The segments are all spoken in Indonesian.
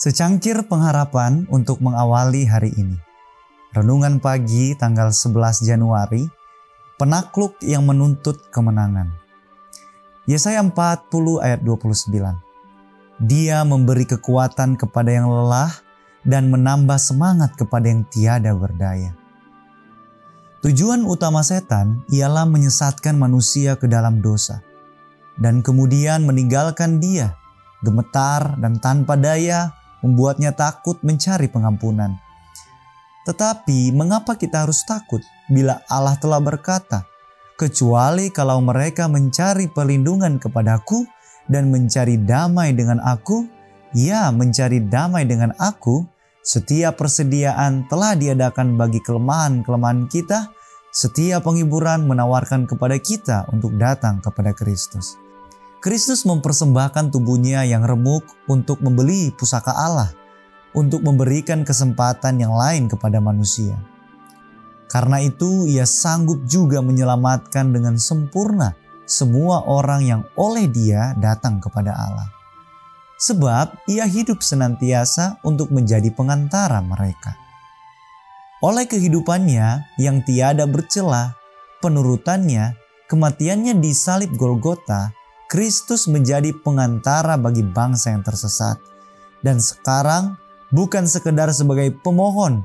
Secangkir pengharapan untuk mengawali hari ini. Renungan pagi tanggal 11 Januari, penakluk yang menuntut kemenangan. Yesaya 40 ayat 29. Dia memberi kekuatan kepada yang lelah dan menambah semangat kepada yang tiada berdaya. Tujuan utama setan ialah menyesatkan manusia ke dalam dosa dan kemudian meninggalkan dia, gemetar dan tanpa daya membuatnya takut mencari pengampunan. Tetapi mengapa kita harus takut bila Allah telah berkata, kecuali kalau mereka mencari perlindungan kepadaku dan mencari damai dengan aku, ya mencari damai dengan aku, setiap persediaan telah diadakan bagi kelemahan-kelemahan kita, setiap penghiburan menawarkan kepada kita untuk datang kepada Kristus. Kristus mempersembahkan tubuhnya yang remuk untuk membeli pusaka Allah, untuk memberikan kesempatan yang lain kepada manusia. Karena itu, Ia sanggup juga menyelamatkan dengan sempurna semua orang yang oleh Dia datang kepada Allah, sebab Ia hidup senantiasa untuk menjadi pengantara mereka. Oleh kehidupannya yang tiada bercela, penurutannya, kematiannya di salib Golgota Kristus menjadi pengantara bagi bangsa yang tersesat. Dan sekarang bukan sekedar sebagai pemohon,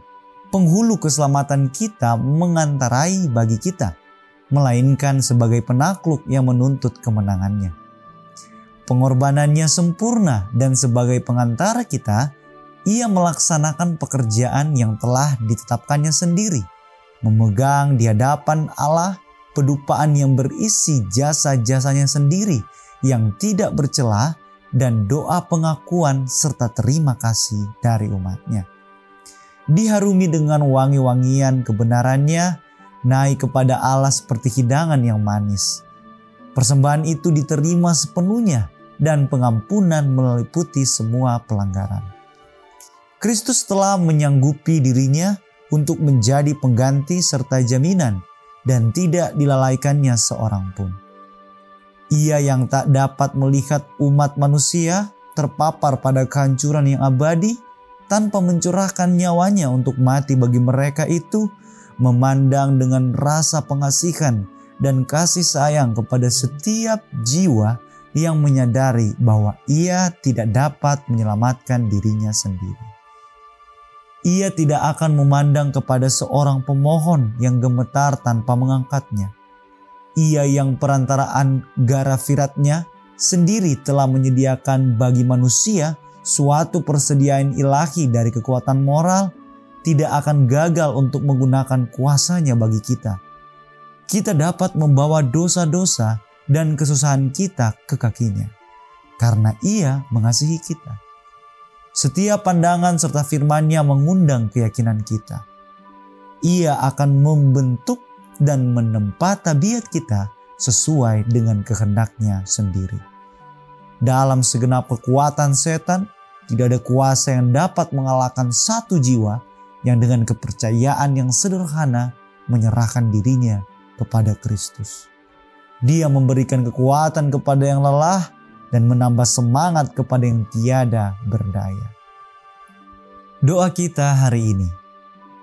penghulu keselamatan kita mengantarai bagi kita, melainkan sebagai penakluk yang menuntut kemenangannya. Pengorbanannya sempurna dan sebagai pengantara kita, ia melaksanakan pekerjaan yang telah ditetapkannya sendiri, memegang di hadapan Allah pedupaan yang berisi jasa-jasanya sendiri yang tidak bercelah dan doa pengakuan serta terima kasih dari umatnya. Diharumi dengan wangi-wangian kebenarannya, naik kepada Allah seperti hidangan yang manis. Persembahan itu diterima sepenuhnya dan pengampunan meliputi semua pelanggaran. Kristus telah menyanggupi dirinya untuk menjadi pengganti serta jaminan dan tidak dilalaikannya seorang pun. Ia yang tak dapat melihat umat manusia terpapar pada kehancuran yang abadi tanpa mencurahkan nyawanya untuk mati bagi mereka itu memandang dengan rasa pengasihan dan kasih sayang kepada setiap jiwa yang menyadari bahwa ia tidak dapat menyelamatkan dirinya sendiri ia tidak akan memandang kepada seorang pemohon yang gemetar tanpa mengangkatnya. Ia yang perantaraan garafiratnya sendiri telah menyediakan bagi manusia suatu persediaan ilahi dari kekuatan moral tidak akan gagal untuk menggunakan kuasanya bagi kita. Kita dapat membawa dosa-dosa dan kesusahan kita ke kakinya karena ia mengasihi kita. Setiap pandangan serta firman-Nya mengundang keyakinan kita. Ia akan membentuk dan menempa tabiat kita sesuai dengan kehendaknya sendiri. Dalam segenap kekuatan setan, tidak ada kuasa yang dapat mengalahkan satu jiwa yang dengan kepercayaan yang sederhana menyerahkan dirinya kepada Kristus. Dia memberikan kekuatan kepada yang lelah dan menambah semangat kepada yang tiada berdaya. Doa kita hari ini,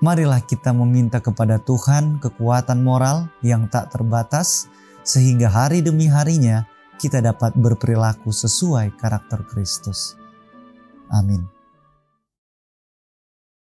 marilah kita meminta kepada Tuhan kekuatan moral yang tak terbatas, sehingga hari demi harinya kita dapat berperilaku sesuai karakter Kristus. Amin.